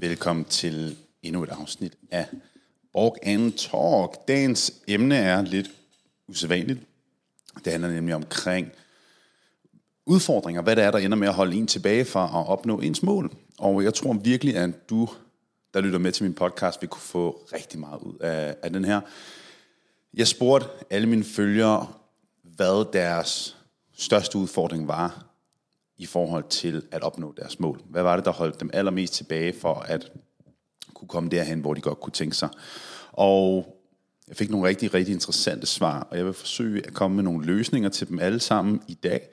Velkommen til endnu et afsnit af Borg and Talk. Dagens emne er lidt usædvanligt. Det handler nemlig omkring udfordringer, hvad det er, der ender med at holde en tilbage fra at opnå ens mål. Og jeg tror virkelig, at du, der lytter med til min podcast, vil kunne få rigtig meget ud af, af den her. Jeg spurgte alle mine følgere, hvad deres største udfordring var i forhold til at opnå deres mål. Hvad var det, der holdt dem allermest tilbage for at kunne komme derhen, hvor de godt kunne tænke sig? Og jeg fik nogle rigtig, rigtig interessante svar, og jeg vil forsøge at komme med nogle løsninger til dem alle sammen i dag.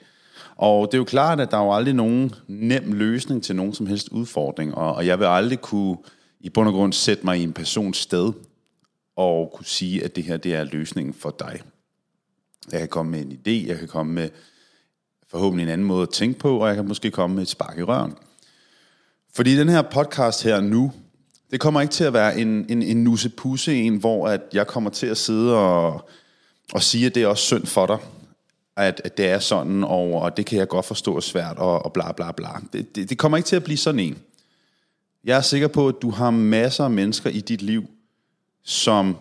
Og det er jo klart, at der er jo aldrig nogen nem løsning til nogen som helst udfordring, og jeg vil aldrig kunne i bund og grund sætte mig i en persons sted og kunne sige, at det her det er løsningen for dig. Jeg kan komme med en idé, jeg kan komme med forhåbentlig en anden måde at tænke på, og jeg kan måske komme med et spark i røven. Fordi den her podcast her nu, det kommer ikke til at være en, en, en nusse en, hvor at jeg kommer til at sidde og, og sige, at det er også synd for dig, at, at det er sådan, og, og det kan jeg godt forstå er svært, og, og bla bla bla. Det, det, det kommer ikke til at blive sådan en. Jeg er sikker på, at du har masser af mennesker i dit liv, som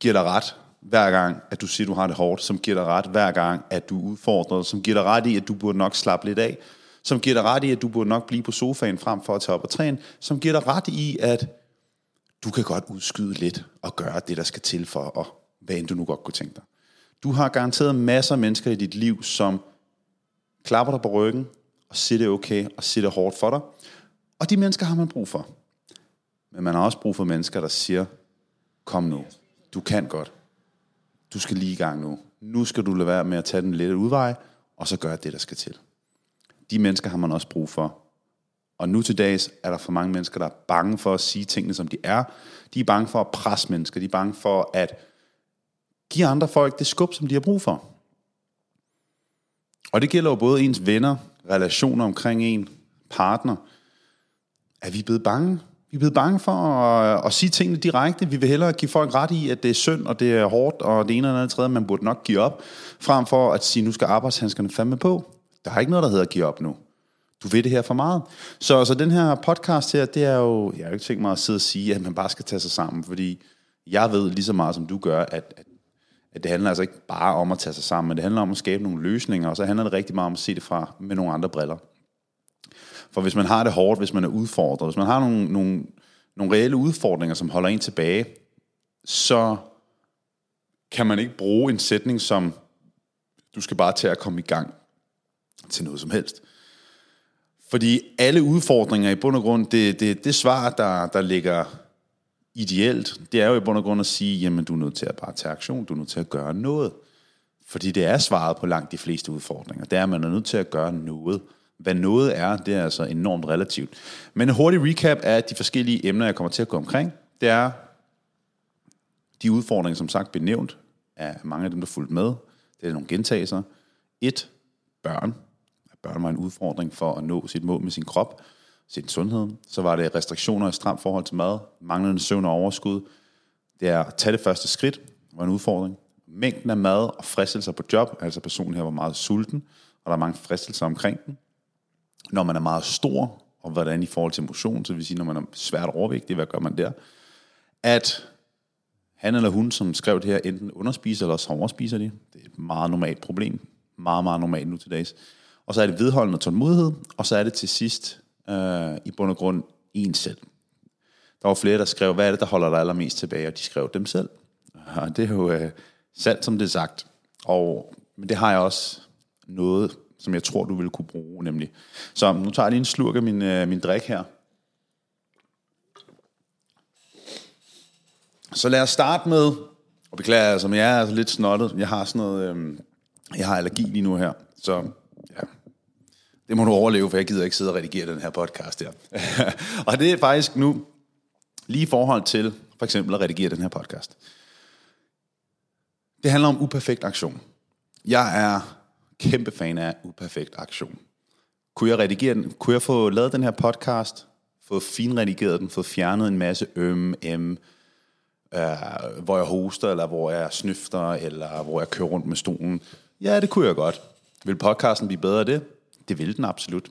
giver dig ret, hver gang, at du siger, du har det hårdt, som giver dig ret hver gang, at du er udfordret, som giver dig ret i, at du burde nok slappe lidt af, som giver dig ret i, at du burde nok blive på sofaen frem for at tage op og træne, som giver dig ret i, at du kan godt udskyde lidt og gøre det, der skal til for at, hvad end du nu godt kunne tænke dig. Du har garanteret masser af mennesker i dit liv, som klapper dig på ryggen og siger det okay og siger det hårdt for dig. Og de mennesker har man brug for. Men man har også brug for mennesker, der siger, kom nu, du kan godt du skal lige i gang nu. Nu skal du lade være med at tage den lette udvej, og så gøre det, der skal til. De mennesker har man også brug for. Og nu til dags er der for mange mennesker, der er bange for at sige tingene, som de er. De er bange for at presse mennesker. De er bange for at give andre folk det skub, som de har brug for. Og det gælder jo både ens venner, relationer omkring en, partner. Er vi blevet bange vi er blevet bange for at, at sige tingene direkte. Vi vil hellere give folk ret i, at det er synd, og det er hårdt, og det ene eller andet tredje, man burde nok give op, frem for at sige, nu skal arbejdshandskerne fandme på. Der er ikke noget, der hedder at give op nu. Du ved det her for meget. Så, så den her podcast her, det er jo, jeg har jo ikke tænkt mig at sidde og sige, at man bare skal tage sig sammen, fordi jeg ved lige så meget, som du gør, at, at, at det handler altså ikke bare om at tage sig sammen, men det handler om at skabe nogle løsninger, og så handler det rigtig meget om at se det fra med nogle andre briller. For hvis man har det hårdt, hvis man er udfordret, hvis man har nogle, nogle, nogle reelle udfordringer, som holder en tilbage, så kan man ikke bruge en sætning som, du skal bare til at komme i gang til noget som helst. Fordi alle udfordringer i bund og grund, det, det, det svar, der, der ligger ideelt, det er jo i bund og grund at sige, jamen du er nødt til at bare tage aktion, du er nødt til at gøre noget. Fordi det er svaret på langt de fleste udfordringer. Det er, at man er nødt til at gøre noget. Hvad noget er, det er altså enormt relativt. Men en hurtig recap af de forskellige emner, jeg kommer til at gå omkring, det er de udfordringer, som sagt benævnt af mange af dem, der fulgte med. Det er nogle gentagelser. Et, børn. Børn var en udfordring for at nå sit mål med sin krop, sin sundhed. Så var det restriktioner i stramt forhold til mad, manglende søvn og overskud. Det er at tage det første skridt, var en udfordring. Mængden af mad og fristelser på job, altså personen her var meget sulten, og der er mange fristelser omkring den når man er meget stor, og hvordan i forhold til motion, så vil sige, når man er svært overvægtig, hvad gør man der? At han eller hun, som skrev det her, enten underspiser eller overspiser det. Det er et meget normalt problem. Meget, meget normalt nu til dags. Og så er det vedholdende tålmodighed, og så er det til sidst øh, i bund og grund en selv. Der var flere, der skrev, hvad er det, der holder dig allermest tilbage, og de skrev dem selv. Og det er jo øh, sandt, som det er sagt. Og, men det har jeg også noget som jeg tror, du vil kunne bruge, nemlig. Så nu tager jeg lige en slurk af min, øh, min drik her. Så lad os starte med, og beklager altså, men jeg er altså lidt snottet. Jeg har sådan noget, øh, jeg har allergi lige nu her, så ja, det må du overleve, for jeg gider ikke sidde og redigere den her podcast her. og det er faktisk nu lige i forhold til for eksempel at redigere den her podcast. Det handler om uperfekt aktion. Jeg er kæmpe fan af Uperfekt Aktion. Kunne jeg redigere den? Kunne jeg få lavet den her podcast? Få finredigeret den? Få fjernet en masse øm, øm, øh, hvor jeg hoster, eller hvor jeg snøfter, eller hvor jeg kører rundt med stolen? Ja, det kunne jeg godt. Vil podcasten blive bedre af det? Det vil den absolut.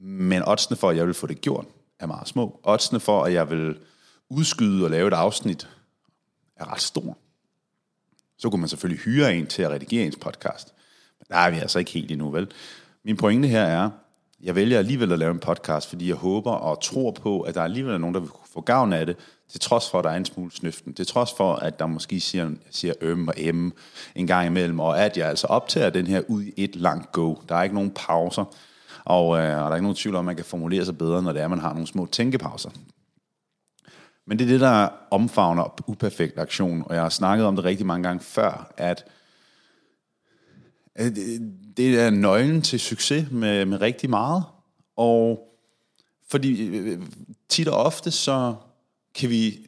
Men oddsene for, at jeg vil få det gjort, er meget små. Oddsene for, at jeg vil udskyde og lave et afsnit, er ret stor. Så kunne man selvfølgelig hyre en til at redigere ens podcast. Nej, vi er altså ikke helt endnu, vel? Min pointe her er, jeg vælger alligevel at lave en podcast, fordi jeg håber og tror på, at der alligevel er nogen, der vil få gavn af det, til trods for, at der er en smule snøften. Til trods for, at der måske siger, siger øm og m en gang imellem, og at jeg altså optager den her ud i et langt go. Der er ikke nogen pauser, og, øh, og der er ikke nogen tvivl om, at man kan formulere sig bedre, når det er, man har nogle små tænkepauser. Men det er det, der omfavner uperfekt aktion, og jeg har snakket om det rigtig mange gange før, at Øh, det er nøglen til succes med, med rigtig meget. Og fordi øh, tit og ofte, så kan vi,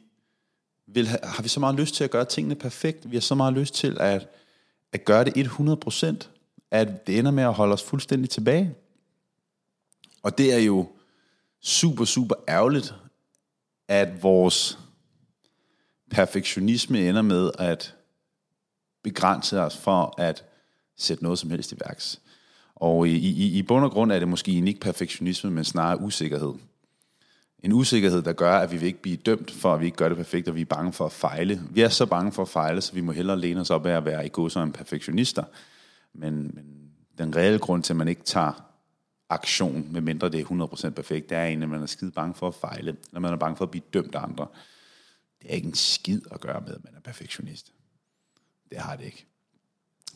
vil, har vi så meget lyst til at gøre tingene perfekt. Vi har så meget lyst til at, at gøre det 100%, at det ender med at holde os fuldstændig tilbage. Og det er jo super, super ærgerligt, at vores perfektionisme ender med at begrænse os for at sætte noget som helst i værks. Og i, i, i bund og grund er det måske ikke perfektionisme, men snarere usikkerhed. En usikkerhed, der gør, at vi vil ikke blive dømt for, at vi ikke gør det perfekt, og vi er bange for at fejle. Vi er så bange for at fejle, så vi må hellere læne os op af at være i god som perfektionister. Men, men den reelle grund til, at man ikke tager aktion, medmindre det er 100% perfekt, det er egentlig, at man er skide bange for at fejle, når man er bange for at blive dømt af andre. Det er ikke en skid at gøre med, at man er perfektionist. Det har det ikke.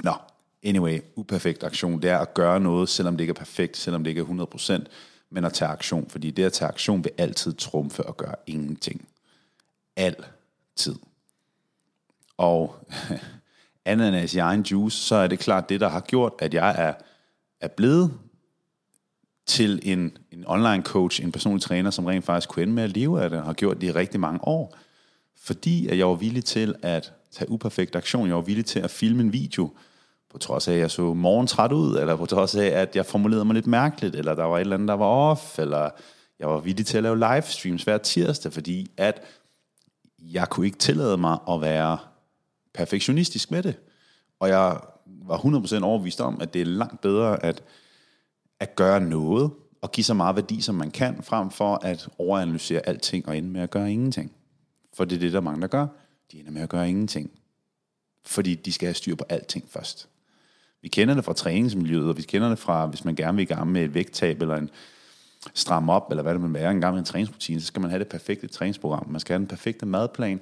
Nå, anyway, uperfekt aktion, det er at gøre noget, selvom det ikke er perfekt, selvom det ikke er 100%, men at tage aktion, fordi det at tage aktion vil altid trumfe og gøre ingenting. Altid. Og ananas i egen juice, så er det klart det, der har gjort, at jeg er, er blevet til en, en online coach, en personlig træner, som rent faktisk kunne ende med at leve af det, og har gjort det i rigtig mange år. Fordi at jeg var villig til at tage uperfekt aktion. Jeg var villig til at filme en video, på trods af, at jeg så morgentræt ud, eller på trods af, at jeg formulerede mig lidt mærkeligt, eller der var et eller andet, der var off, eller jeg var villig til at lave livestreams hver tirsdag, fordi at jeg kunne ikke tillade mig at være perfektionistisk med det. Og jeg var 100% overbevist om, at det er langt bedre at, at gøre noget, og give så meget værdi, som man kan, frem for at overanalysere alting og ende med at gøre ingenting. For det er det, der mange der gør. De ender med at gøre ingenting. Fordi de skal have styr på alting først. Vi kender det fra træningsmiljøet, og vi kender det fra, hvis man gerne vil i gang med et vægttab, eller en stram op, eller hvad det må være, en gang med en træningsrutine, så skal man have det perfekte træningsprogram. Man skal have den perfekte madplan.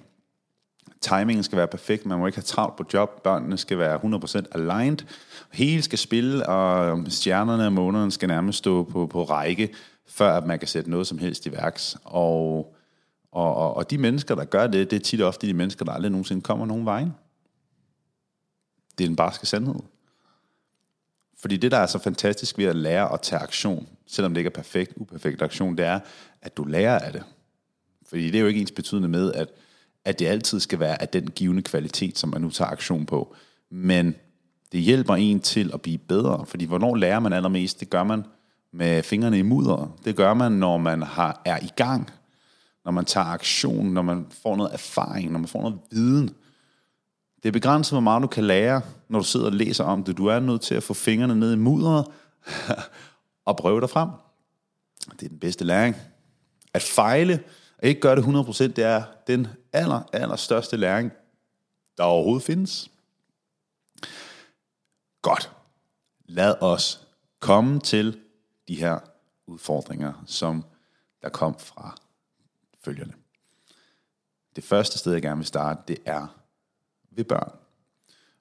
Timingen skal være perfekt, man må ikke have travlt på job, børnene skal være 100% aligned, hele skal spille, og stjernerne og månederne skal nærmest stå på, på række, før at man kan sætte noget som helst i værks. Og, og, og, og de mennesker, der gør det, det er tit og ofte de mennesker, der aldrig nogensinde kommer nogen vejen. Det er den barske sandhed. Fordi det, der er så fantastisk ved at lære at tage aktion, selvom det ikke er perfekt, uperfekt aktion, det er, at du lærer af det. Fordi det er jo ikke ens betydende med, at, at det altid skal være af den givende kvalitet, som man nu tager aktion på. Men det hjælper en til at blive bedre. Fordi hvornår lærer man allermest? Det gør man med fingrene i mudder. Det gør man, når man har, er i gang. Når man tager aktion, når man får noget erfaring, når man får noget viden. Det er begrænset, hvor meget du kan lære, når du sidder og læser om det. Du er nødt til at få fingrene ned i mudderet og prøve dig frem. Det er den bedste læring. At fejle og ikke gøre det 100%, det er den aller, aller største læring, der overhovedet findes. Godt. Lad os komme til de her udfordringer, som der kom fra følgerne. Det første sted, jeg gerne vil starte, det er ved børn.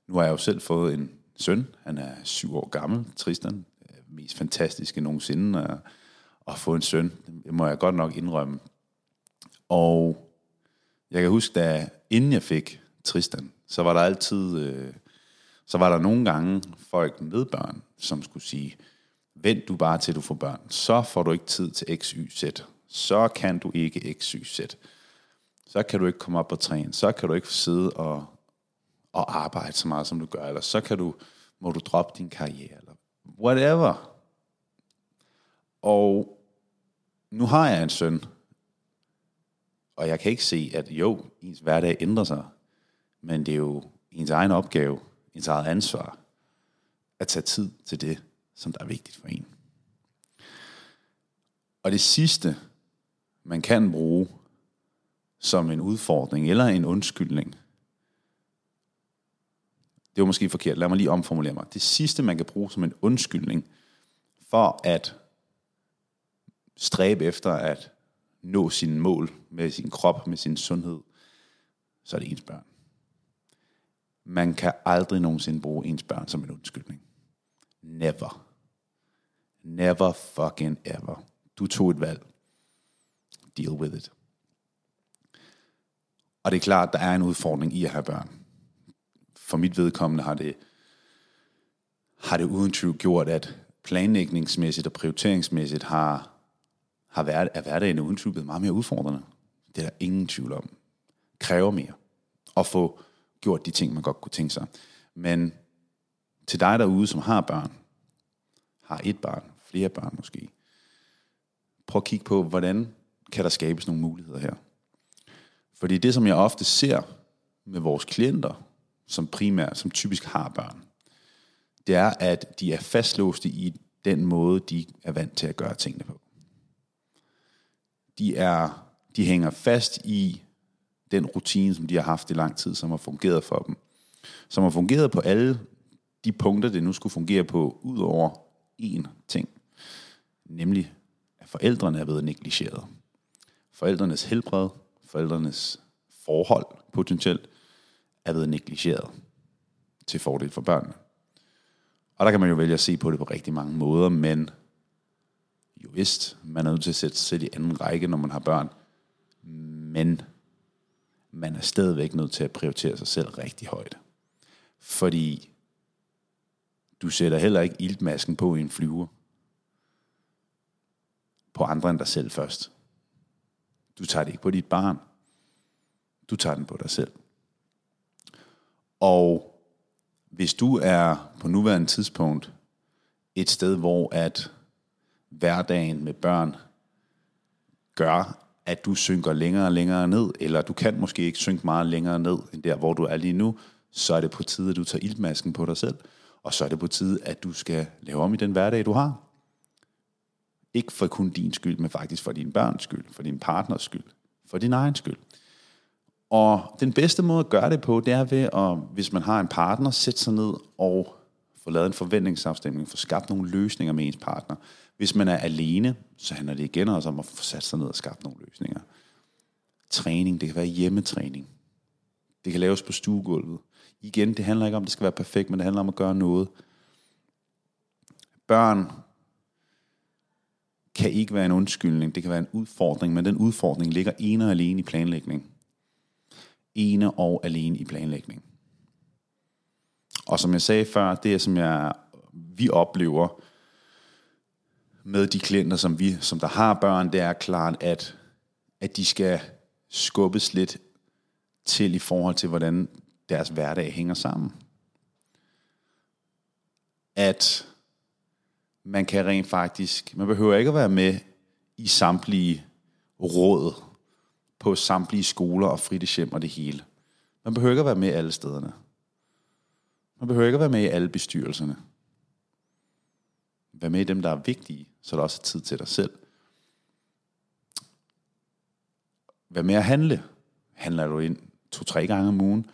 Nu har jeg jo selv fået en søn, han er syv år gammel, Tristan, øh, mest fantastiske nogensinde at, at få en søn, det må jeg godt nok indrømme. Og jeg kan huske, da inden jeg fik Tristan, så var der altid, øh, så var der nogle gange folk med børn, som skulle sige, vent du bare til du får børn, så får du ikke tid til x, y, z. Så kan du ikke x, y, z. Så kan du ikke komme op og træne. Så kan du ikke sidde og, og arbejde så meget, som du gør, eller så kan du, må du droppe din karriere, eller whatever. Og nu har jeg en søn, og jeg kan ikke se, at jo, ens hverdag ændrer sig, men det er jo ens egen opgave, ens eget ansvar, at tage tid til det, som der er vigtigt for en. Og det sidste, man kan bruge som en udfordring eller en undskyldning. Det var måske forkert. Lad mig lige omformulere mig. Det sidste, man kan bruge som en undskyldning for at stræbe efter at nå sine mål med sin krop, med sin sundhed, så er det ens børn. Man kan aldrig nogensinde bruge ens børn som en undskyldning. Never. Never fucking ever. Du tog et valg. Deal with it. Og det er klart, at der er en udfordring i at have børn. For mit vedkommende har det, har det uden tvivl gjort, at planlægningsmæssigt og prioriteringsmæssigt har, har været, er hverdagen uden tvivl blevet meget mere udfordrende. Det er der ingen tvivl om. Kræver mere at få gjort de ting, man godt kunne tænke sig. Men til dig derude, som har børn, har et barn, flere børn måske, prøv at kigge på, hvordan kan der skabes nogle muligheder her. Fordi det, som jeg ofte ser med vores klienter, som primært, som typisk har børn, det er, at de er fastlåste i den måde, de er vant til at gøre tingene på. De, er, de hænger fast i den rutine, som de har haft i lang tid, som har fungeret for dem. Som har fungeret på alle de punkter, det nu skulle fungere på, ud over én ting. Nemlig, at forældrene er blevet negligeret. Forældrenes helbred, forældrenes forhold potentielt, er blevet negligeret til fordel for børnene. Og der kan man jo vælge at se på det på rigtig mange måder, men jo vist, man er nødt til at sætte sig selv i anden række, når man har børn. Men man er stadigvæk nødt til at prioritere sig selv rigtig højt. Fordi du sætter heller ikke iltmasken på i en flyver. På andre end dig selv først. Du tager det ikke på dit barn. Du tager den på dig selv. Og hvis du er på nuværende tidspunkt et sted, hvor at hverdagen med børn gør, at du synker længere og længere ned, eller du kan måske ikke synke meget længere ned, end der, hvor du er lige nu, så er det på tide, at du tager iltmasken på dig selv, og så er det på tide, at du skal lave om i den hverdag, du har. Ikke for kun din skyld, men faktisk for din børns skyld, for din partners skyld, for din egen skyld. Og den bedste måde at gøre det på, det er ved at, hvis man har en partner, sætte sig ned og få lavet en forventningsafstemning, få skabt nogle løsninger med ens partner. Hvis man er alene, så handler det igen også om at få sat sig ned og skabt nogle løsninger. Træning, det kan være hjemmetræning. Det kan laves på stuegulvet. Igen, det handler ikke om, at det skal være perfekt, men det handler om at gøre noget. Børn kan ikke være en undskyldning, det kan være en udfordring, men den udfordring ligger ene og alene i planlægning. Ene og alene i planlægning. Og som jeg sagde før, det er som jeg, vi oplever med de klienter, som vi, som der har børn, det er klart, at, at de skal skubbes lidt til i forhold til, hvordan deres hverdag hænger sammen. At man kan rent faktisk, man behøver ikke at være med i samtlige råd på samtlige skoler og fritidshjem og det hele. Man behøver ikke at være med alle stederne. Man behøver ikke at være med i alle bestyrelserne. Vær med i dem, der er vigtige, så der også er tid til dig selv. Vær med at handle. Handler du ind to-tre gange om ugen,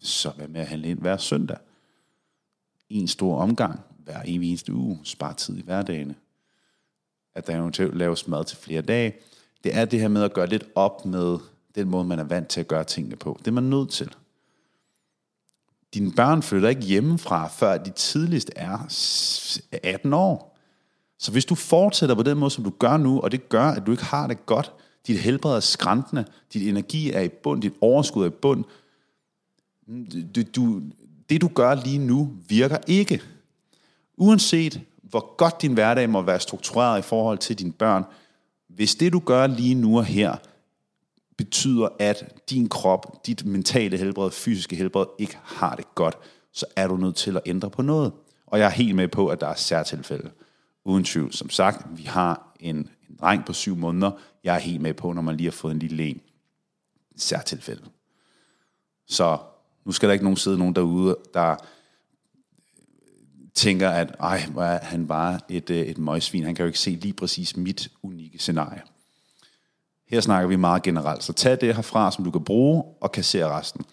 så vær med at handle ind hver søndag. En stor omgang hver eneste uge. Spar tid i hverdagene. At der eventuelt laves mad til flere dage. Det er det her med at gøre lidt op med den måde, man er vant til at gøre tingene på. Det er man nødt til. Dine børn flytter ikke hjemmefra, før de tidligst er 18 år. Så hvis du fortsætter på den måde, som du gør nu, og det gør, at du ikke har det godt, dit helbred er skræntende, dit energi er i bund, dit overskud er i bund, du, du, det du gør lige nu virker ikke. Uanset hvor godt din hverdag må være struktureret i forhold til dine børn, hvis det du gør lige nu og her, betyder, at din krop, dit mentale helbred, fysiske helbred ikke har det godt, så er du nødt til at ændre på noget. Og jeg er helt med på, at der er særtilfælde. Uden tvivl. Som sagt, vi har en, en dreng på syv måneder. Jeg er helt med på, når man lige har fået en lille en. Særtilfælde. Så nu skal der ikke nogen sidde nogen derude, der tænker, at ej, hvor er han bare et, øh, et møgsvin. Han kan jo ikke se lige præcis mit unikke scenarie. Her snakker vi meget generelt. Så tag det herfra, som du kan bruge, og kassere resten.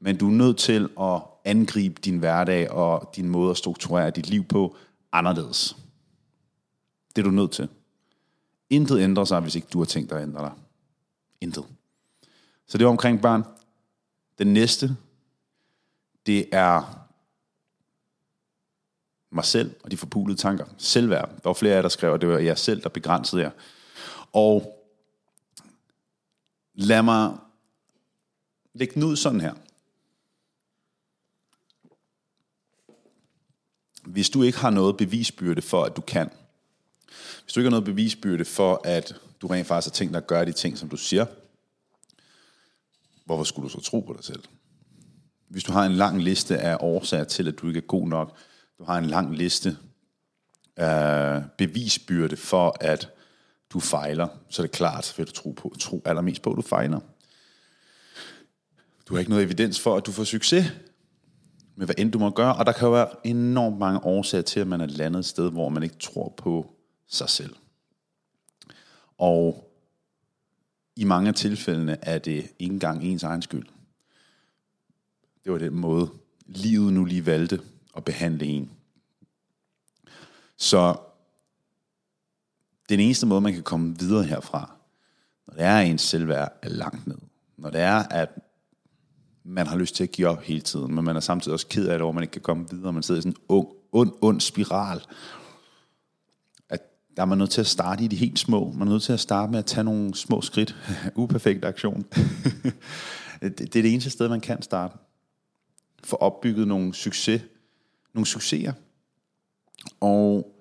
Men du er nødt til at angribe din hverdag og din måde at strukturere dit liv på anderledes. Det er du nødt til. Intet ændrer sig, hvis ikke du har tænkt dig at ændre dig. Intet. Så det var omkring børn. Den næste, det er mig selv og de forpulede tanker. Selvværd. Der var flere af jer, der skrev, at det var jeg selv, der begrænsede jer. Og lad mig lægge den ud sådan her. Hvis du ikke har noget bevisbyrde for, at du kan, hvis du ikke har noget bevisbyrde for, at du rent faktisk har tænkt dig at gøre de ting, som du siger, hvorfor skulle du så tro på dig selv? Hvis du har en lang liste af årsager til, at du ikke er god nok, du har en lang liste af bevisbyrde for, at du fejler, så det er klart, vil du tro, på, tro allermest på, at du fejler. Du har ikke noget evidens for, at du får succes med hvad end du må gøre, og der kan jo være enormt mange årsager til, at man er landet et sted, hvor man ikke tror på sig selv. Og i mange af tilfældene er det ikke engang ens egen skyld. Det var den måde, livet nu lige valgte at behandle en. Så den eneste måde, man kan komme videre herfra, når det er, at ens selvværd er langt ned, når det er, at man har lyst til at give op hele tiden, men man er samtidig også ked af det, hvor man ikke kan komme videre, man sidder i sådan en ung, ond, ond spiral, at der er man nødt til at starte i de helt små. Man er nødt til at starte med at tage nogle små skridt. Uperfekt aktion. det, det er det eneste sted, man kan starte. Få opbygget nogle succes, nogle succeser. Og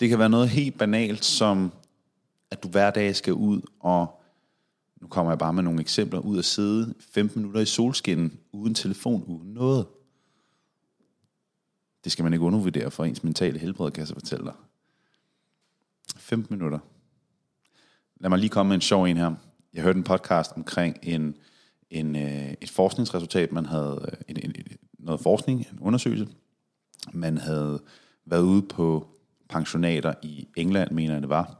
det kan være noget helt banalt, som at du hver dag skal ud og, nu kommer jeg bare med nogle eksempler, ud og sidde 15 minutter i solskinnen, uden telefon, uden noget. Det skal man ikke undervurdere for ens mentale helbred, kan jeg så fortælle dig. 15 minutter. Lad mig lige komme med en sjov en her. Jeg hørte en podcast omkring en, en, øh, et forskningsresultat, man havde, øh, en, en, noget forskning, en undersøgelse, man havde været ude på pensionater i England, mener jeg det var.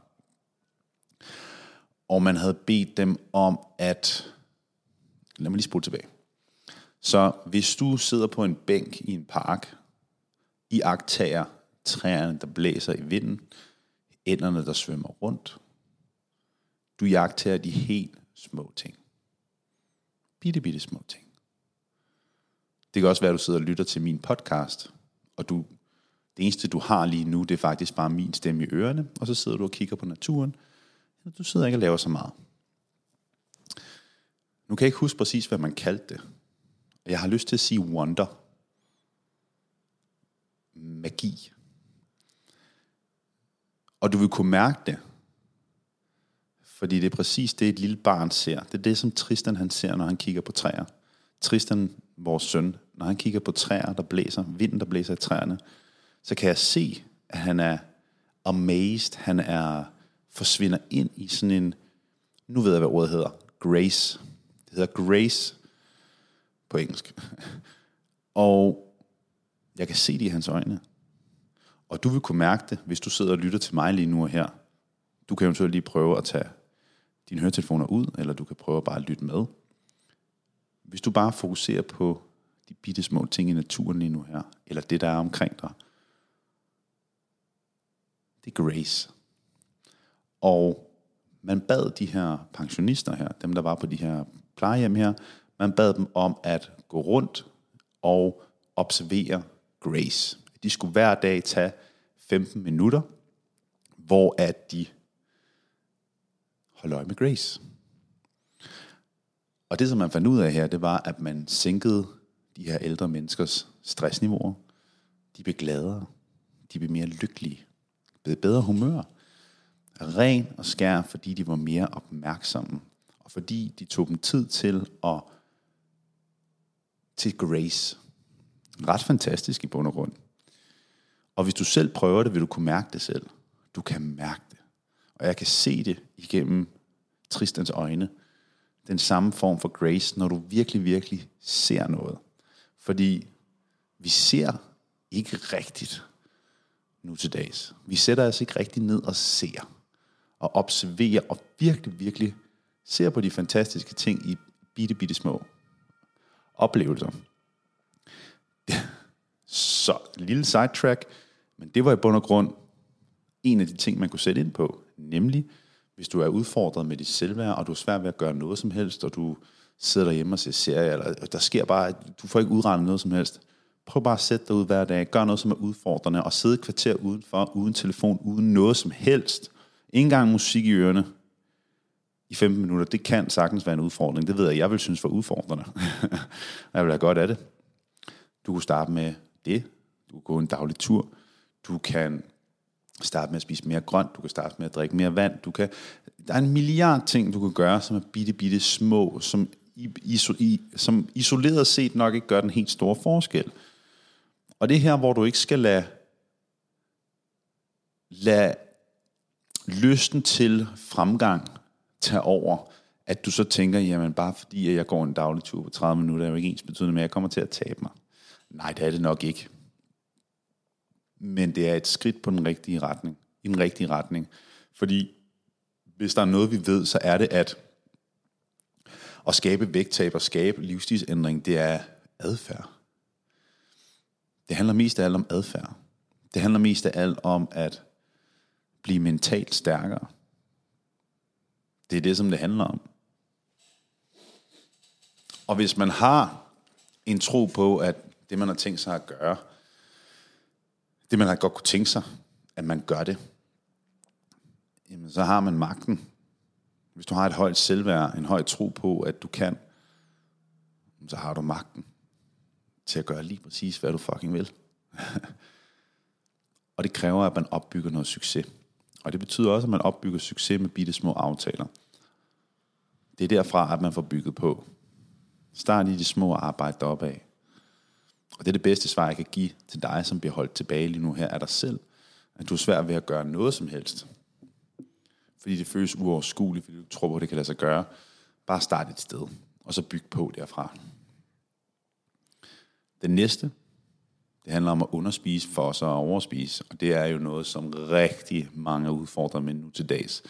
Og man havde bedt dem om at... Lad mig lige spole tilbage. Så hvis du sidder på en bænk i en park, i agtager træerne, der blæser i vinden, ænderne, der svømmer rundt, du jagter de helt små ting. Bitte, bitte små ting. Det kan også være, at du sidder og lytter til min podcast, og du det eneste, du har lige nu, det er faktisk bare min stemme i ørerne, og så sidder du og kigger på naturen. Du sidder ikke og laver så meget. Nu kan jeg ikke huske præcis, hvad man kaldte det. Jeg har lyst til at sige wonder. Magi. Og du vil kunne mærke det. Fordi det er præcis det, et lille barn ser. Det er det, som Tristan han ser, når han kigger på træer. Tristan, vores søn, når han kigger på træer, der blæser, vinden, der blæser i træerne, så kan jeg se, at han er amazed, han er forsvinder ind i sådan en, nu ved jeg, hvad ordet hedder, grace. Det hedder grace på engelsk. Og jeg kan se det i hans øjne. Og du vil kunne mærke det, hvis du sidder og lytter til mig lige nu og her. Du kan eventuelt lige prøve at tage dine høretelefoner ud, eller du kan prøve at bare lytte med. Hvis du bare fokuserer på de bitte små ting i naturen lige nu her, eller det, der er omkring dig, det er grace. Og man bad de her pensionister her, dem der var på de her plejehjem her, man bad dem om at gå rundt og observere grace. De skulle hver dag tage 15 minutter, hvor at de holdt øje med grace. Og det, som man fandt ud af her, det var, at man sænkede de her ældre menneskers stressniveauer. De blev gladere. De blev mere lykkelige blevet bedre humør. Ren og skær, fordi de var mere opmærksomme. Og fordi de tog dem tid til at til grace. Ret fantastisk i bund og grund. Og hvis du selv prøver det, vil du kunne mærke det selv. Du kan mærke det. Og jeg kan se det igennem Tristans øjne. Den samme form for grace, når du virkelig, virkelig ser noget. Fordi vi ser ikke rigtigt nu til dags. Vi sætter os ikke rigtigt ned og ser og observerer og virkelig, virkelig ser på de fantastiske ting i bitte, bitte små oplevelser. Så, lille sidetrack, men det var i bund og grund en af de ting, man kunne sætte ind på, nemlig hvis du er udfordret med dit selvværd, og du er svært ved at gøre noget som helst, og du sidder derhjemme og ser serier, eller der sker bare, du får ikke udregnet noget som helst. Prøv bare at sætte dig ud hver dag, gør noget, som er udfordrende, og sidde et kvarter udenfor, uden telefon, uden noget som helst. Ingen engang musik i ørerne i 15 minutter, det kan sagtens være en udfordring. Det ved jeg, jeg vil synes var udfordrende. jeg vil have godt af det. Du kunne starte med det. Du kan gå en daglig tur. Du kan starte med at spise mere grønt. Du kan starte med at drikke mere vand. Du kan, der er en milliard ting, du kan gøre, som er bitte, bitte små, som, iso, i, som isoleret set nok ikke gør den helt store forskel. Og det er her, hvor du ikke skal lade, lade lysten til fremgang tage over, at du så tænker, jamen bare fordi jeg går en daglig tur på 30 minutter, er jo ikke ens betydende med, at jeg kommer til at tabe mig. Nej, det er det nok ikke. Men det er et skridt på den rigtige retning. I den rigtige retning. Fordi hvis der er noget, vi ved, så er det, at at skabe vægttab og skabe livsstilsændring, det er adfærd. Det handler mest af alt om adfærd. Det handler mest af alt om at blive mentalt stærkere. Det er det, som det handler om. Og hvis man har en tro på, at det, man har tænkt sig at gøre, det, man har godt kunne tænke sig, at man gør det, jamen, så har man magten. Hvis du har et højt selvværd, en høj tro på, at du kan, så har du magten til at gøre lige præcis, hvad du fucking vil. og det kræver, at man opbygger noget succes. Og det betyder også, at man opbygger succes med bitte små aftaler. Det er derfra, at man får bygget på. Start i de små og arbejde deroppe af. Og det er det bedste svar, jeg kan give til dig, som bliver holdt tilbage lige nu her af dig selv. At du er svær ved at gøre noget som helst. Fordi det føles uoverskueligt, fordi du tror på, at det kan lade sig gøre. Bare start et sted, og så byg på derfra. Den næste, det handler om at underspise for så at overspise. Og det er jo noget, som rigtig mange udfordrer med nu til dags.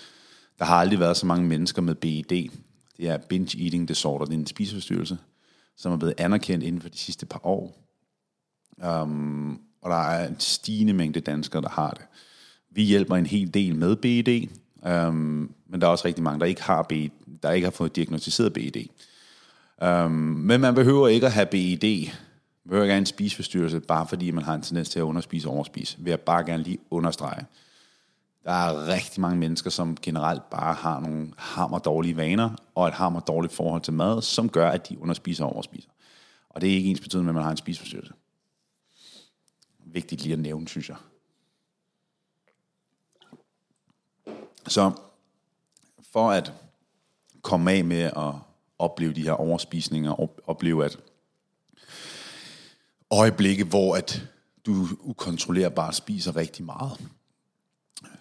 Der har aldrig været så mange mennesker med BED. Det er binge eating disorder, det er en spiseforstyrrelse, som er blevet anerkendt inden for de sidste par år. Um, og der er en stigende mængde danskere, der har det. Vi hjælper en hel del med BED, um, men der er også rigtig mange, der ikke har BED, der ikke har fået diagnostiseret BED. Um, øhm, men man behøver ikke at have BED man behøver ikke have en spiseforstyrrelse, bare fordi man har en tendens til at underspise og overspise. Vil jeg bare gerne lige understrege. Der er rigtig mange mennesker, som generelt bare har nogle hammer dårlige vaner, og et hammer dårligt forhold til mad, som gør, at de underspiser og overspiser. Og det er ikke ens betydende med, at man har en spiseforstyrrelse. Vigtigt lige at nævne, synes jeg. Så for at komme af med at opleve de her overspisninger, og opleve, at øjeblikke, hvor at du ukontrollerbart spiser rigtig meget,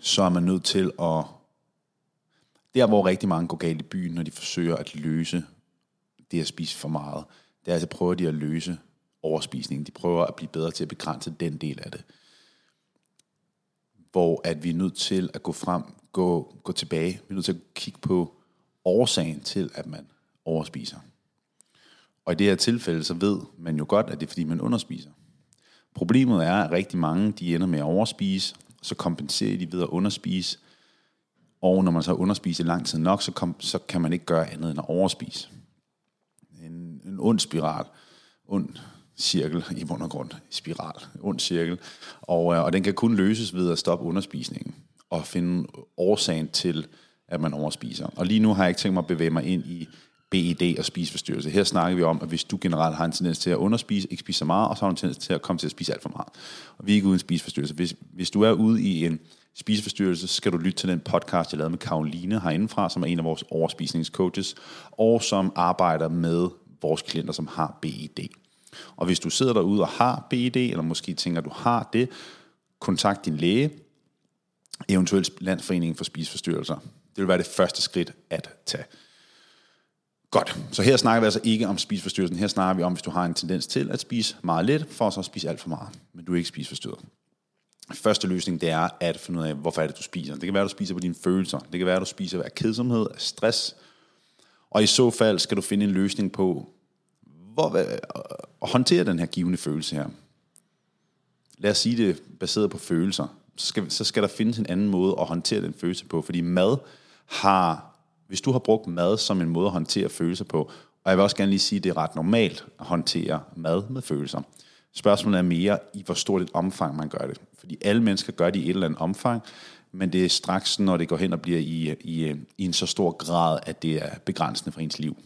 så er man nødt til at... Der, hvor rigtig mange går galt i byen, når de forsøger at løse det at spise for meget, det er altså prøver de at løse overspisningen. De prøver at blive bedre til at begrænse den del af det. Hvor at vi er nødt til at gå frem, gå, gå tilbage. Vi er nødt til at kigge på årsagen til, at man overspiser. Og i det her tilfælde, så ved man jo godt, at det er fordi, man underspiser. Problemet er, at rigtig mange de ender med at overspise, så kompenserer de ved at underspise, og når man så underspiser lang tid nok, så, kom, så kan man ikke gøre andet end at overspise. En, en ond spiral, ond cirkel i bund og grund, spiral, ond cirkel, og, øh, og den kan kun løses ved at stoppe underspisningen og finde årsagen til, at man overspiser. Og lige nu har jeg ikke tænkt mig at bevæge mig ind i BED og spiseforstyrrelse. Her snakker vi om, at hvis du generelt har en tendens til at underspise, ikke spise så meget, og så har du en tendens til at komme til at spise alt for meget. Og vi er ikke uden spiseforstyrrelse. Hvis, hvis du er ude i en spiseforstyrrelse, så skal du lytte til den podcast, jeg lavede med Karoline herindefra, som er en af vores overspisningscoaches, og som arbejder med vores klienter, som har BED. Og hvis du sidder derude og har BED, eller måske tænker, at du har det, kontakt din læge, eventuelt Landsforeningen for Spiseforstyrrelser. Det vil være det første skridt at tage. Godt, så her snakker vi altså ikke om spiseforstyrrelsen. Her snakker vi om, hvis du har en tendens til at spise meget lidt, for så at spise alt for meget, men du er ikke spiseforstyrret. Første løsning, det er at finde ud af, hvorfor er det, du spiser. Det kan være, at du spiser på dine følelser. Det kan være, at du spiser af kedsomhed, af stress, Og i så fald skal du finde en løsning på, hvor, at håndtere den her givende følelse her. Lad os sige det baseret på følelser. Så skal, så skal der findes en anden måde at håndtere den følelse på, fordi mad har, hvis du har brugt mad som en måde at håndtere følelser på, og jeg vil også gerne lige sige, at det er ret normalt at håndtere mad med følelser. Spørgsmålet er mere, i hvor stort et omfang man gør det. Fordi alle mennesker gør det i et eller andet omfang, men det er straks, når det går hen og bliver i, i, i en så stor grad, at det er begrænsende for ens liv.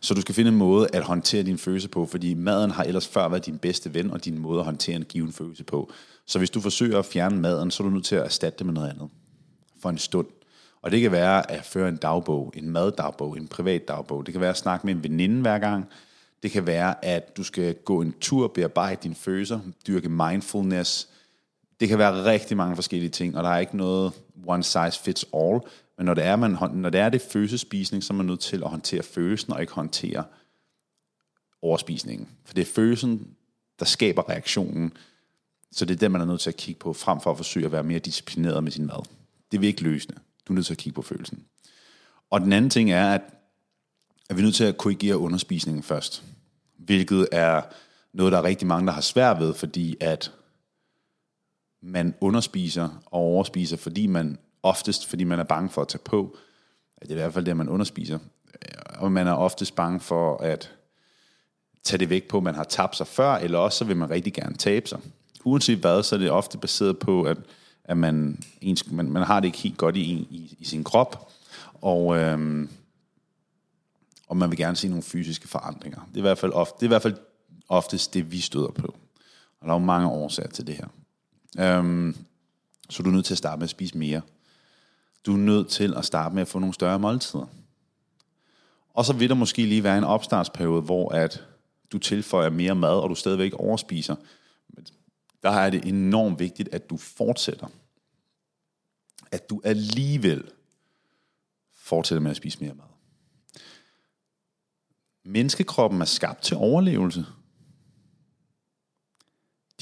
Så du skal finde en måde at håndtere din følelse på, fordi maden har ellers før været din bedste ven, og din måde at håndtere en given følelse på. Så hvis du forsøger at fjerne maden, så er du nødt til at erstatte det med noget andet. For en stund. Og det kan være at føre en dagbog, en maddagbog, en privat dagbog. Det kan være at snakke med en veninde hver gang. Det kan være, at du skal gå en tur, bearbejde dine følelser, dyrke mindfulness. Det kan være rigtig mange forskellige ting, og der er ikke noget one size fits all. Men når det er, man, når det, er det følelsespisning, så er man nødt til at håndtere følelsen, og ikke håndtere overspisningen. For det er følelsen, der skaber reaktionen. Så det er det, man er nødt til at kigge på, frem for at forsøge at være mere disciplineret med sin mad. Det vil ikke løse det. Du er nødt til at kigge på følelsen. Og den anden ting er, at, at vi er nødt til at korrigere underspisningen først. Hvilket er noget, der er rigtig mange, der har svært ved, fordi at man underspiser og overspiser, fordi man oftest, fordi man er bange for at tage på. Det er i hvert fald det, man underspiser. Øh, og man er oftest bange for at tage det væk på, at man har tabt sig før, eller også så vil man rigtig gerne tabe sig. Uanset hvad, så er det ofte baseret på, at, at man, ens, man, man har det ikke helt godt i, i, i sin krop, og, øhm, og man vil gerne se nogle fysiske forandringer. Det er i hvert fald, ofte, det er i hvert fald oftest det, vi støder på. Og der er jo mange årsager til det her. Øhm, så du er nødt til at starte med at spise mere. Du er nødt til at starte med at få nogle større måltider. Og så vil der måske lige være en opstartsperiode, hvor at du tilføjer mere mad, og du stadigvæk overspiser. Der er det enormt vigtigt, at du fortsætter. At du alligevel fortsætter med at spise mere mad. Menneskekroppen er skabt til overlevelse.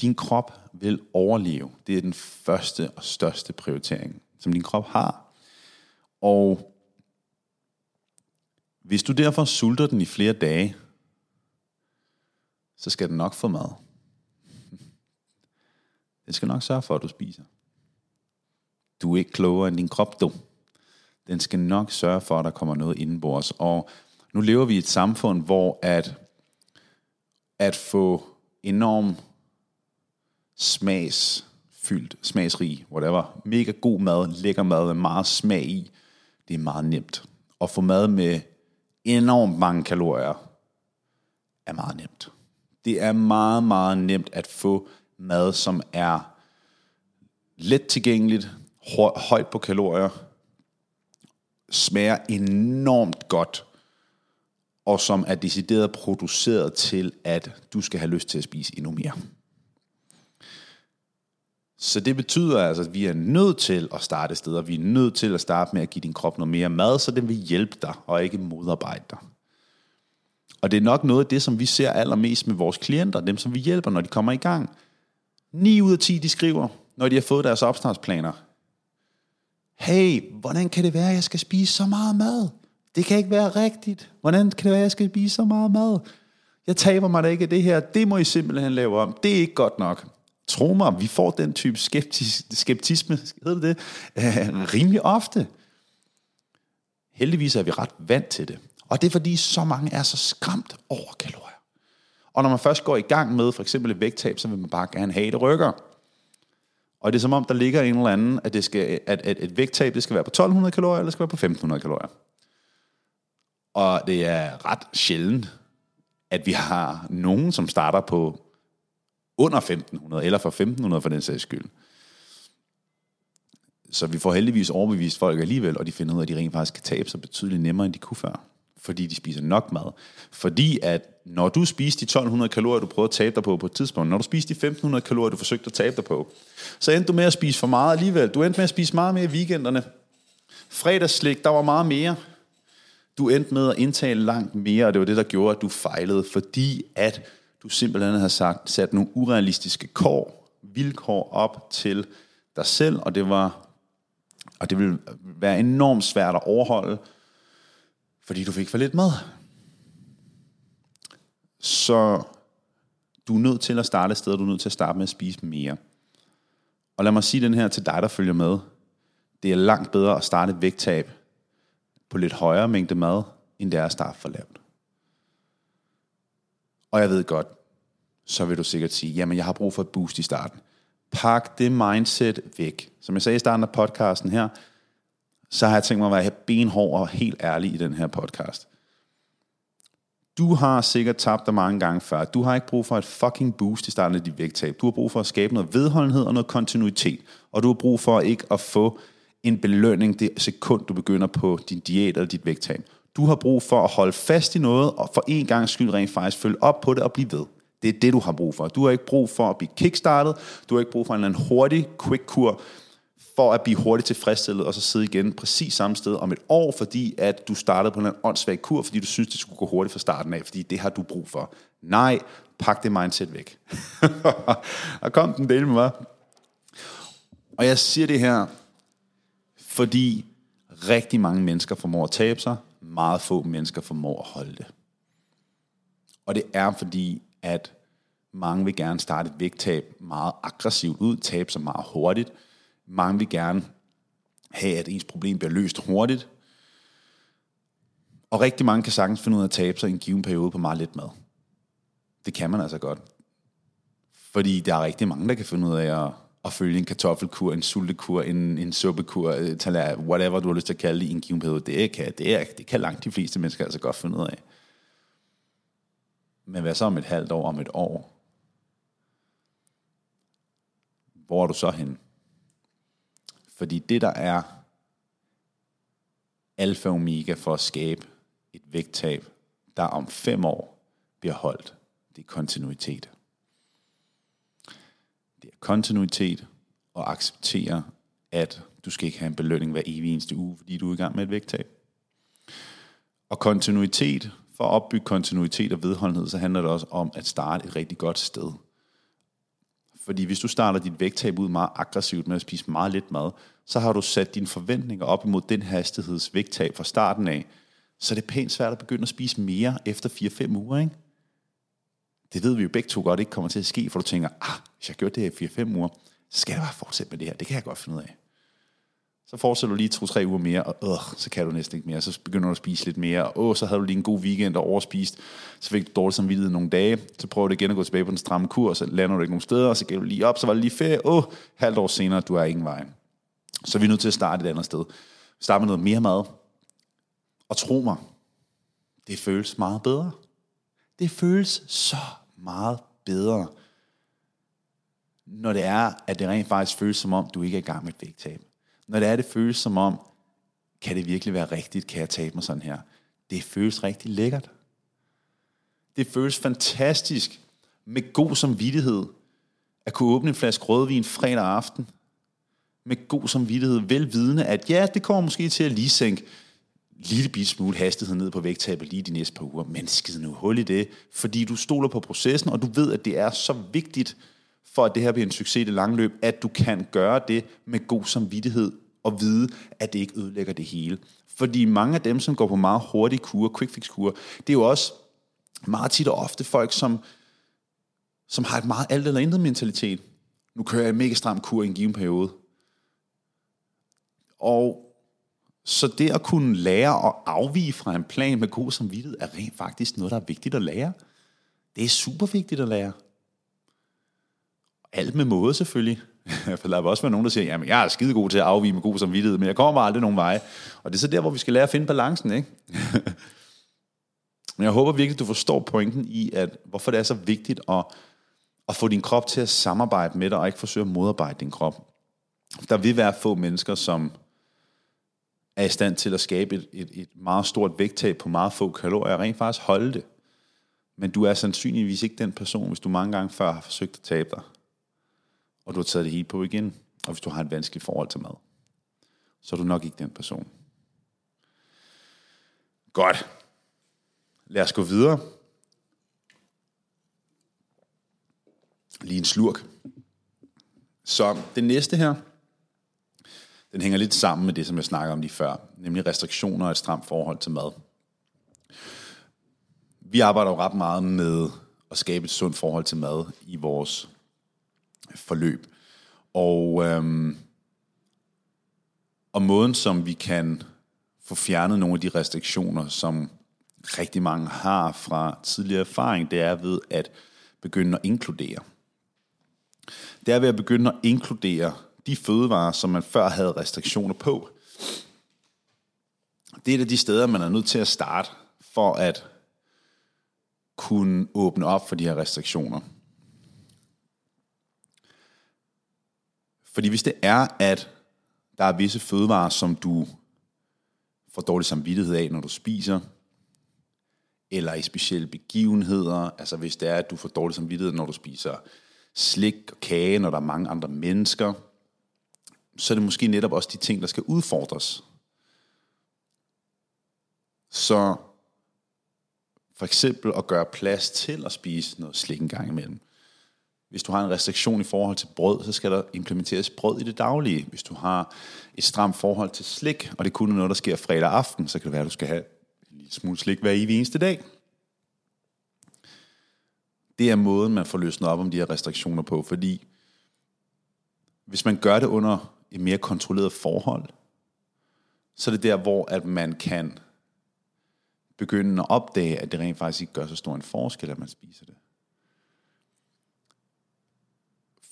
Din krop vil overleve. Det er den første og største prioritering, som din krop har. Og hvis du derfor sulter den i flere dage, så skal den nok få mad. Den skal nok sørge for, at du spiser. Du er ikke klogere end din krop, du. Den skal nok sørge for, at der kommer noget indenbords. Og nu lever vi i et samfund, hvor at, at få enorm smagsfyldt, smagsrig, whatever, mega god mad, lækker mad med meget smag i, det er meget nemt. At få mad med enormt mange kalorier er meget nemt. Det er meget, meget nemt at få mad, som er let tilgængeligt, højt på kalorier, smager enormt godt, og som er decideret produceret til, at du skal have lyst til at spise endnu mere. Så det betyder altså, at vi er nødt til at starte steder. Vi er nødt til at starte med at give din krop noget mere mad, så den vil hjælpe dig og ikke modarbejde dig. Og det er nok noget af det, som vi ser allermest med vores klienter, dem som vi hjælper, når de kommer i gang. 9 ud af 10, de skriver, når de har fået deres opstartsplaner. Hey, hvordan kan det være, at jeg skal spise så meget mad? Det kan ikke være rigtigt. Hvordan kan det være, at jeg skal spise så meget mad? Jeg taber mig da ikke af det her. Det må I simpelthen lave om. Det er ikke godt nok tro mig, vi får den type skeptis, skeptisme, hedder det, øh, rimelig ofte. Heldigvis er vi ret vant til det. Og det er fordi, så mange er så skræmt over kalorier. Og når man først går i gang med for eksempel et vægttab, så vil man bare gerne have det rykker. Og det er som om, der ligger en eller anden, at, det skal, at, at et vægttab det skal være på 1200 kalorier, eller det skal være på 1500 kalorier. Og det er ret sjældent, at vi har nogen, som starter på under 1500, eller for 1500 for den sags skyld. Så vi får heldigvis overbevist folk alligevel, og de finder ud af, at de rent faktisk kan tabe sig betydeligt nemmere, end de kunne før. Fordi de spiser nok mad. Fordi at når du spiser de 1200 kalorier, du prøver at tabe dig på på et tidspunkt, når du spiser de 1500 kalorier, du forsøgte at tabe dig på, så endte du med at spise for meget alligevel. Du endte med at spise meget mere i weekenderne. Fredagsslik, der var meget mere. Du endte med at indtage langt mere, og det var det, der gjorde, at du fejlede, fordi at du simpelthen har sagt, sat nogle urealistiske kår, vilkår op til dig selv, og det var og det vil være enormt svært at overholde, fordi du fik for lidt mad. Så du er nødt til at starte et sted, du er nødt til at starte med at spise mere. Og lad mig sige den her til dig, der følger med. Det er langt bedre at starte et vægttab på lidt højere mængde mad, end det er at starte for lavt. Og jeg ved godt, så vil du sikkert sige, jamen jeg har brug for et boost i starten. Pak det mindset væk. Som jeg sagde i starten af podcasten her, så har jeg tænkt mig at være benhård og helt ærlig i den her podcast. Du har sikkert tabt dig mange gange før. Du har ikke brug for et fucking boost i starten af dit vægttab. Du har brug for at skabe noget vedholdenhed og noget kontinuitet. Og du har brug for ikke at få en belønning det sekund, du begynder på din diæt eller dit vægttab. Du har brug for at holde fast i noget, og for en gang skyld rent faktisk følge op på det og blive ved. Det er det, du har brug for. Du har ikke brug for at blive kickstartet. Du har ikke brug for en eller anden hurtig quick kur for at blive hurtigt tilfredsstillet, og så sidde igen præcis samme sted om et år, fordi at du startede på en åndssvag kur, fordi du synes, det skulle gå hurtigt fra starten af, fordi det har du brug for. Nej, pak det mindset væk. og kom den del med mig. Og jeg siger det her, fordi rigtig mange mennesker formår at tabe sig, meget få mennesker formår at holde det. Og det er fordi, at mange vil gerne starte et vægttab meget aggressivt ud, tabe sig meget hurtigt, mange vil gerne have, at ens problem bliver løst hurtigt. Og rigtig mange kan sagtens finde ud af at tabe sig i en given periode på meget lidt mad. Det kan man altså godt. Fordi der er rigtig mange, der kan finde ud af at, at følge en kartoffelkur, en sultekur, en, en suppekur, øh, whatever du har lyst til at kalde det i en given periode. Det kan, det, er, det kan langt de fleste mennesker altså godt finde ud af. Men hvad så om et halvt år, om et år? Hvor er du så henne? Fordi det, der er alfa og omega for at skabe et vægttab, der om fem år bliver holdt, det er kontinuitet. Det er kontinuitet og acceptere, at du skal ikke have en belønning hver evig eneste uge, fordi du er i gang med et vægttab. Og kontinuitet, for at opbygge kontinuitet og vedholdenhed, så handler det også om at starte et rigtig godt sted – fordi hvis du starter dit vægttab ud meget aggressivt med at spise meget lidt mad, så har du sat dine forventninger op imod den hastigheds vægttab fra starten af. Så det er pænt svært at begynde at spise mere efter 4-5 uger, ikke? Det ved vi jo begge to godt ikke kommer til at ske, for du tænker, ah, hvis jeg gør det her i 4-5 uger, så skal jeg bare fortsætte med det her. Det kan jeg godt finde ud af. Så fortsætter du lige to-tre uger mere, og øh, så kan du næsten ikke mere. Så begynder du at spise lidt mere, og åh, så havde du lige en god weekend og overspist. Så fik du dårligt samvittighed nogle dage. Så prøver du igen at gå tilbage på den stramme kur, og så lander du ikke nogen steder, og så gælder du lige op, så var det lige ferie. Åh, halvt år senere, du er ingen vej. Så vi er nødt til at starte et andet sted. Starte med noget mere mad. Og tro mig, det føles meget bedre. Det føles så meget bedre, når det er, at det rent faktisk føles som om, du ikke er i gang med et vægttab når det er, det føles som om, kan det virkelig være rigtigt, kan jeg tabe mig sådan her? Det føles rigtig lækkert. Det føles fantastisk med god samvittighed at kunne åbne en flaske rødvin fredag aften med god samvittighed, velvidende, at ja, det kommer måske til at lige sænke lille bit smule hastighed ned på vægttabet lige de næste par uger, men skid nu hul i det, fordi du stoler på processen, og du ved, at det er så vigtigt, for at det her bliver en succes i det lange løb, at du kan gøre det med god samvittighed og vide, at det ikke ødelægger det hele. Fordi mange af dem, som går på meget hurtige kurer, quick fix kurer, det er jo også meget tit og ofte folk, som, som har et meget alt eller intet mentalitet. Nu kører jeg en mega stram kur i en given periode. Og så det at kunne lære at afvige fra en plan med god samvittighed, er rent faktisk noget, der er vigtigt at lære. Det er super vigtigt at lære. Alt med måde selvfølgelig. For der vil også være nogen, der siger, jamen jeg er skide god til at afvige med god samvittighed, men jeg kommer aldrig nogen vej. Og det er så der, hvor vi skal lære at finde balancen, ikke? men jeg håber virkelig, du forstår pointen i, at hvorfor det er så vigtigt at, at få din krop til at samarbejde med dig, og ikke forsøge at modarbejde din krop. Der vil være få mennesker, som er i stand til at skabe et, et, et meget stort vægttab på meget få kalorier, og rent faktisk holde det. Men du er sandsynligvis ikke den person, hvis du mange gange før har forsøgt at tabe dig og du har taget det hele på igen, og hvis du har et vanskeligt forhold til mad, så er du nok ikke den person. Godt. Lad os gå videre. Lige en slurk. Så det næste her, den hænger lidt sammen med det, som jeg snakker om lige før, nemlig restriktioner og et stramt forhold til mad. Vi arbejder jo ret meget med at skabe et sundt forhold til mad i vores forløb. Og, øhm, og måden, som vi kan få fjernet nogle af de restriktioner, som rigtig mange har fra tidligere erfaring, det er ved at begynde at inkludere. Det er ved at begynde at inkludere de fødevarer, som man før havde restriktioner på. Det er et af de steder, man er nødt til at starte for at kunne åbne op for de her restriktioner. Fordi hvis det er, at der er visse fødevarer, som du får dårlig samvittighed af, når du spiser, eller i specielle begivenheder, altså hvis det er, at du får dårlig samvittighed, når du spiser slik og kage, når der er mange andre mennesker, så er det måske netop også de ting, der skal udfordres. Så for eksempel at gøre plads til at spise noget slik en gang imellem. Hvis du har en restriktion i forhold til brød, så skal der implementeres brød i det daglige. Hvis du har et stramt forhold til slik, og det kun er noget, der sker fredag aften, så kan det være, at du skal have en lille smule slik hver evig eneste dag. Det er måden, man får løsnet op om de her restriktioner på, fordi hvis man gør det under et mere kontrolleret forhold, så er det der, hvor at man kan begynde at opdage, at det rent faktisk ikke gør så stor en forskel, at man spiser det.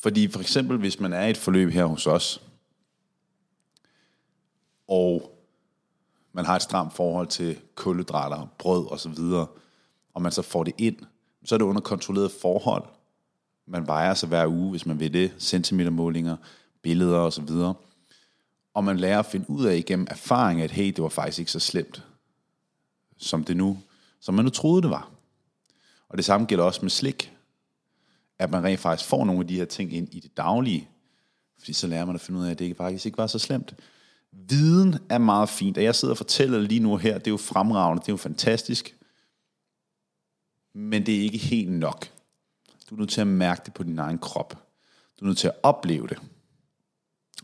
Fordi for eksempel, hvis man er i et forløb her hos os, og man har et stramt forhold til kulhydrater, brød og så videre, og man så får det ind, så er det under kontrolleret forhold. Man vejer sig hver uge, hvis man vil det, centimetermålinger, billeder og så videre. Og man lærer at finde ud af igennem erfaring, at hey, det var faktisk ikke så slemt, som det nu, som man nu troede, det var. Og det samme gælder også med slik at man rent faktisk får nogle af de her ting ind i det daglige. Fordi så lærer man at finde ud af, at det faktisk ikke var så slemt. Viden er meget fint, og jeg sidder og fortæller lige nu her, det er jo fremragende, det er jo fantastisk. Men det er ikke helt nok. Du er nødt til at mærke det på din egen krop. Du er nødt til at opleve det.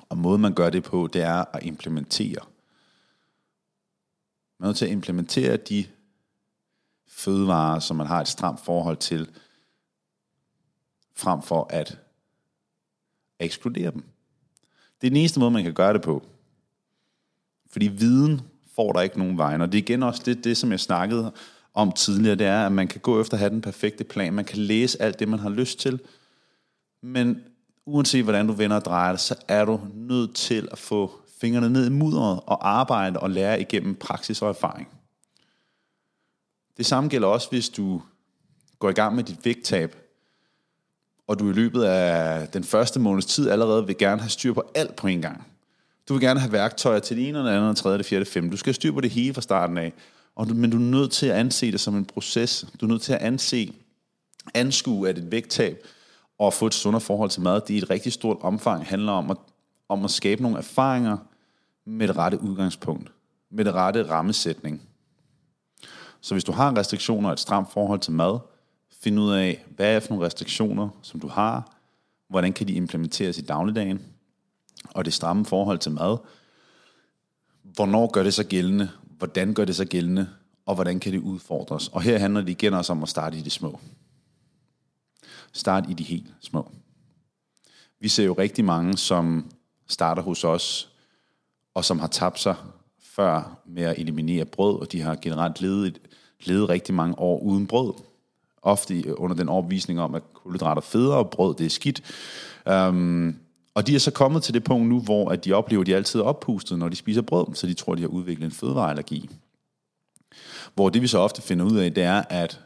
Og måden man gør det på, det er at implementere. Man er nødt til at implementere de fødevarer, som man har et stramt forhold til, frem for at ekskludere dem. Det er den eneste måde, man kan gøre det på. Fordi viden får der ikke nogen vej. Og det er igen også det, det, som jeg snakkede om tidligere, det er, at man kan gå efter at have den perfekte plan. Man kan læse alt det, man har lyst til. Men uanset hvordan du vender og drejer det, så er du nødt til at få fingrene ned i mudderet og arbejde og lære igennem praksis og erfaring. Det samme gælder også, hvis du går i gang med dit vægttab, og du i løbet af den første måneds tid allerede vil gerne have styr på alt på en gang. Du vil gerne have værktøjer til det ene, eller andet, tredje, det fjerde, det femte. Du skal have styr på det hele fra starten af. Og du, men du er nødt til at anse det som en proces. Du er nødt til at anse, anskue, at et vægttab og at få et sundere forhold til mad, det i et rigtig stort omfang handler om at, om at skabe nogle erfaringer med det rette udgangspunkt, med det rette rammesætning. Så hvis du har restriktioner og et stramt forhold til mad, finde ud af, hvad er for nogle restriktioner, som du har, hvordan kan de implementeres i dagligdagen, og det stramme forhold til mad. Hvornår gør det så gældende? Hvordan gør det så gældende? Og hvordan kan det udfordres? Og her handler det igen også om at starte i det små. Start i de helt små. Vi ser jo rigtig mange, som starter hos os, og som har tabt sig før med at eliminere brød, og de har generelt levet, levet rigtig mange år uden brød ofte under den overbevisning om, at kulhydrater er federe, og brød det er skidt. Um, og de er så kommet til det punkt nu, hvor at de oplever, at de altid er oppustet, når de spiser brød, så de tror, at de har udviklet en fødevareallergi. Hvor det vi så ofte finder ud af, det er, at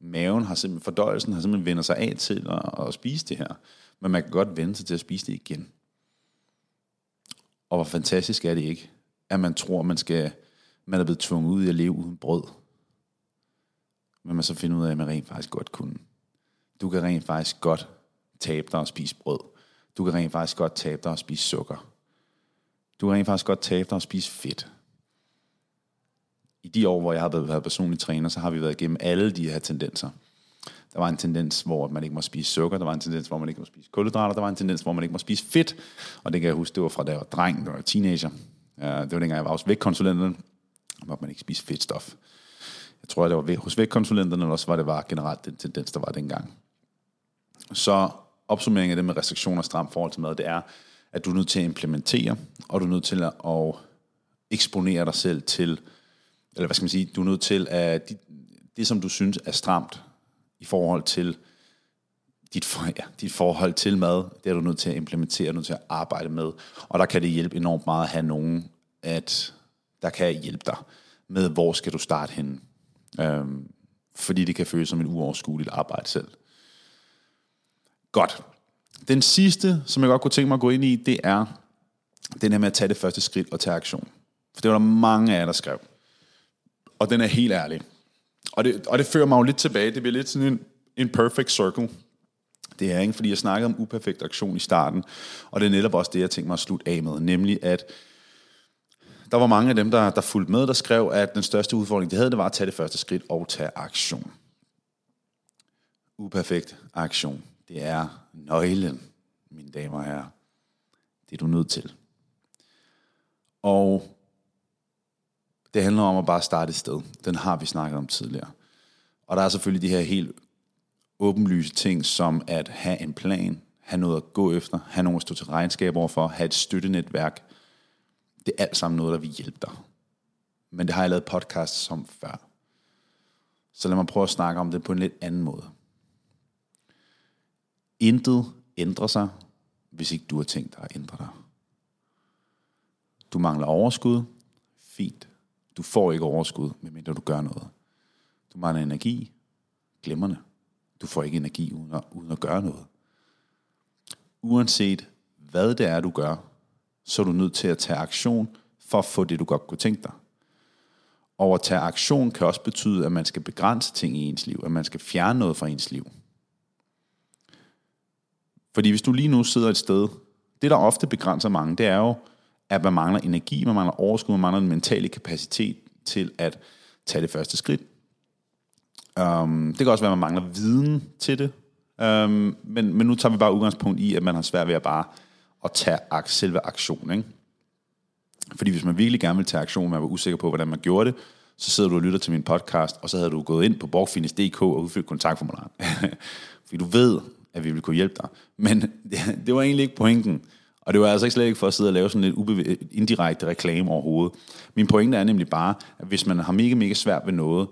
maven har simpelthen, fordøjelsen har simpelthen vendt sig af til at, at spise det her. Men man kan godt vende sig til at spise det igen. Og hvor fantastisk er det ikke, at man tror, man skal man er blevet tvunget ud i at leve uden brød men man så finder ud af, at man rent faktisk godt kunne. Du kan rent faktisk godt tabe dig og spise brød. Du kan rent faktisk godt tabe dig og spise sukker. Du kan rent faktisk godt tabe dig og spise fedt. I de år, hvor jeg har været personlig træner, så har vi været igennem alle de her tendenser. Der var en tendens, hvor man ikke må spise sukker. Der var en tendens, hvor man ikke må spise kulhydrater. Der var en tendens, hvor man ikke må spise fedt. Og det kan jeg huske, det var fra da jeg var dreng, da jeg var teenager. Det var dengang, jeg var også vægtkonsulenten. Der måtte man ikke spise fedtstof. Jeg tror, det var hos vægtkonsulenterne, eller også var det var generelt den tendens, der var dengang. Så opsummeringen af det med restriktioner og stramt forhold til mad, det er, at du er nødt til at implementere, og du er nødt til at eksponere dig selv til, eller hvad skal man sige, du er nødt til at, det, det som du synes er stramt i forhold til dit, for, ja, dit forhold til mad, det er du nødt til at implementere, nødt til at arbejde med. Og der kan det hjælpe enormt meget at have nogen, at der kan hjælpe dig med, hvor skal du starte henne. Øhm, fordi det kan føles som et uoverskueligt arbejde selv. Godt. Den sidste, som jeg godt kunne tænke mig at gå ind i, det er den her med at tage det første skridt og tage aktion. For det var der mange af jer, der skrev. Og den er helt ærlig. Og det, og det fører mig jo lidt tilbage. Det bliver lidt sådan en, en perfect circle. Det er ikke, fordi jeg snakkede om uperfekt aktion i starten, og det er netop også det, jeg tænkte mig at slutte af med, nemlig at der var mange af dem, der, der fulgte med, der skrev, at den største udfordring, de havde, det var at tage det første skridt og tage aktion. Uperfekt aktion. Det er nøglen, mine damer og herrer. Det er du nødt til. Og det handler om at bare starte et sted. Den har vi snakket om tidligere. Og der er selvfølgelig de her helt åbenlyse ting, som at have en plan, have noget at gå efter, have nogen at stå til regnskab overfor, have et støttenetværk. Det er alt sammen noget, der vil hjælpe dig. Men det har jeg lavet podcast som før. Så lad mig prøve at snakke om det på en lidt anden måde. Intet ændrer sig, hvis ikke du har tænkt dig at ændre dig. Du mangler overskud. Fint. Du får ikke overskud, medmindre du gør noget. Du mangler energi. Glemmerne. Du får ikke energi uden at, uden at gøre noget. Uanset hvad det er, du gør, så er du nødt til at tage aktion for at få det, du godt kunne tænke dig. Og at tage aktion kan også betyde, at man skal begrænse ting i ens liv, at man skal fjerne noget fra ens liv. Fordi hvis du lige nu sidder et sted, det der ofte begrænser mange, det er jo, at man mangler energi, man mangler overskud, man mangler den mentale kapacitet til at tage det første skridt. Um, det kan også være, at man mangler viden til det. Um, men, men nu tager vi bare udgangspunkt i, at man har svært ved at bare at tage selve aktion. Ikke? Fordi hvis man virkelig gerne vil tage aktion, man var usikker på, hvordan man gjorde det, så sidder du og lytter til min podcast, og så havde du gået ind på borgfinis.dk og udfyldt kontaktformularen. Fordi du ved, at vi vil kunne hjælpe dig. Men det, det var egentlig ikke pointen. Og det var altså ikke slet ikke for at sidde og lave sådan lidt ubev- indirekte reklame overhovedet. Min pointe er nemlig bare, at hvis man har mega, mega svært ved noget,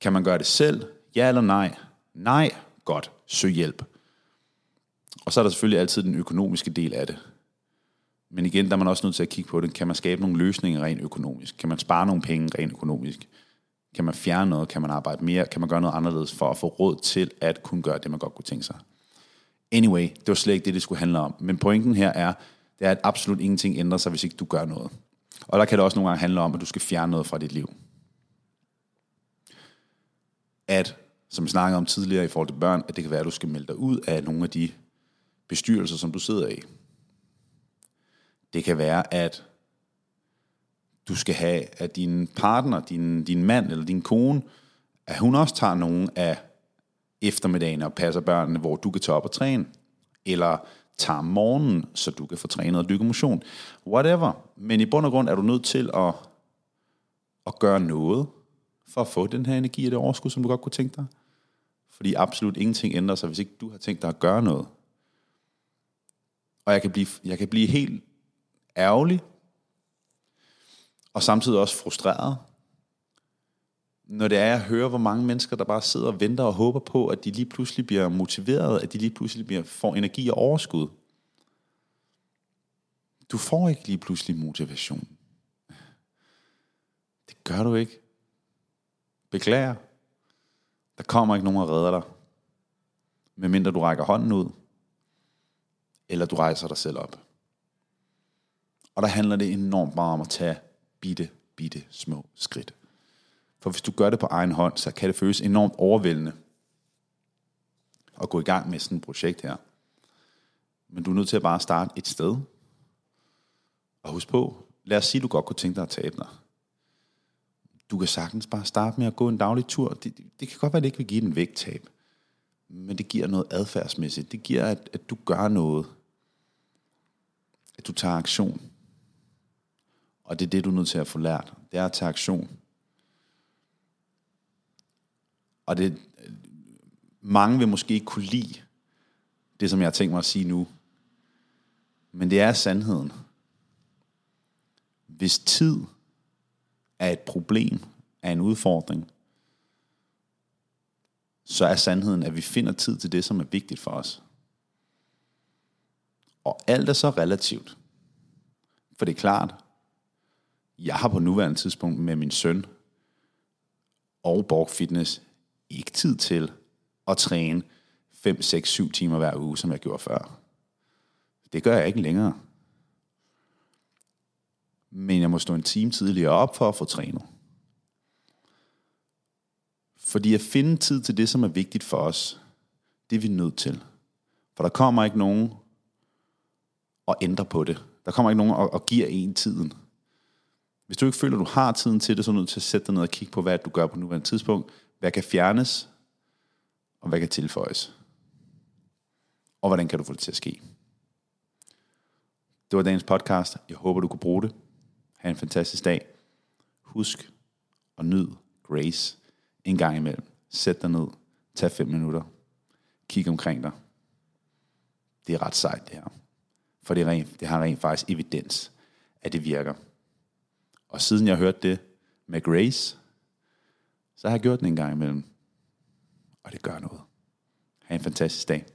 kan man gøre det selv? Ja eller nej? Nej, godt, søg hjælp. Og så er der selvfølgelig altid den økonomiske del af det. Men igen, der er man også nødt til at kigge på det. Kan man skabe nogle løsninger rent økonomisk? Kan man spare nogle penge rent økonomisk? Kan man fjerne noget? Kan man arbejde mere? Kan man gøre noget anderledes for at få råd til at kunne gøre det, man godt kunne tænke sig? Anyway, det var slet ikke det, det skulle handle om. Men pointen her er, det er, at absolut ingenting ændrer sig, hvis ikke du gør noget. Og der kan det også nogle gange handle om, at du skal fjerne noget fra dit liv. At, som vi snakkede om tidligere i forhold til børn, at det kan være, at du skal melde dig ud af nogle af de bestyrelser, som du sidder i. Det kan være, at du skal have, at din partner, din, din mand eller din kone, at hun også tager nogle af eftermiddagen og passer børnene, hvor du kan tage op og træne. Eller tager morgenen, så du kan få trænet og dyrke motion. Whatever. Men i bund og grund er du nødt til at, at gøre noget for at få den her energi og det overskud, som du godt kunne tænke dig. Fordi absolut ingenting ændrer sig, hvis ikke du har tænkt dig at gøre noget. Og jeg kan blive, jeg kan blive helt ærgerlig, og samtidig også frustreret, når det er, at høre, hvor mange mennesker, der bare sidder og venter og håber på, at de lige pludselig bliver motiveret, at de lige pludselig bliver, får energi og overskud. Du får ikke lige pludselig motivation. Det gør du ikke. Beklager. Der kommer ikke nogen og redder dig. Medmindre du rækker hånden ud, eller du rejser dig selv op. Og der handler det enormt meget om at tage bitte, bitte små skridt. For hvis du gør det på egen hånd, så kan det føles enormt overvældende at gå i gang med sådan et projekt her. Men du er nødt til at bare starte et sted. Og husk på, lad os sige, at du godt kunne tænke dig at tabe dig. Du kan sagtens bare starte med at gå en daglig tur. Det, det, kan godt være, at det ikke vil give en vægttab. Men det giver noget adfærdsmæssigt. Det giver, at, at du gør noget. At du tager aktion. Og det er det, du er nødt til at få lært. Det er at tage aktion. og det, mange vil måske ikke kunne lide det, som jeg har tænkt mig at sige nu. Men det er sandheden. Hvis tid er et problem, er en udfordring, så er sandheden, at vi finder tid til det, som er vigtigt for os. Og alt er så relativt. For det er klart, jeg har på nuværende tidspunkt med min søn og Borg Fitness ikke tid til at træne 5, 6, 7 timer hver uge, som jeg gjorde før. Det gør jeg ikke længere. Men jeg må stå en time tidligere op for at få trænet. Fordi at finde tid til det, som er vigtigt for os, det er vi nødt til. For der kommer ikke nogen og ændre på det. Der kommer ikke nogen og, og giver en tiden. Hvis du ikke føler, at du har tiden til det, så er du nødt til at sætte dig ned og kigge på, hvad du gør på nuværende tidspunkt. Hvad kan fjernes, og hvad kan tilføjes. Og hvordan kan du få det til at ske. Det var dagens podcast. Jeg håber, du kunne bruge det. Ha' en fantastisk dag. Husk at nyd Grace en gang imellem. Sæt dig ned. Tag fem minutter. Kig omkring dig. Det er ret sejt, det her. For det, rent, det har rent faktisk evidens, at det virker. Og siden jeg hørte det med Grace, så har jeg gjort det en gang imellem. Og det gør noget. Ha' en fantastisk dag.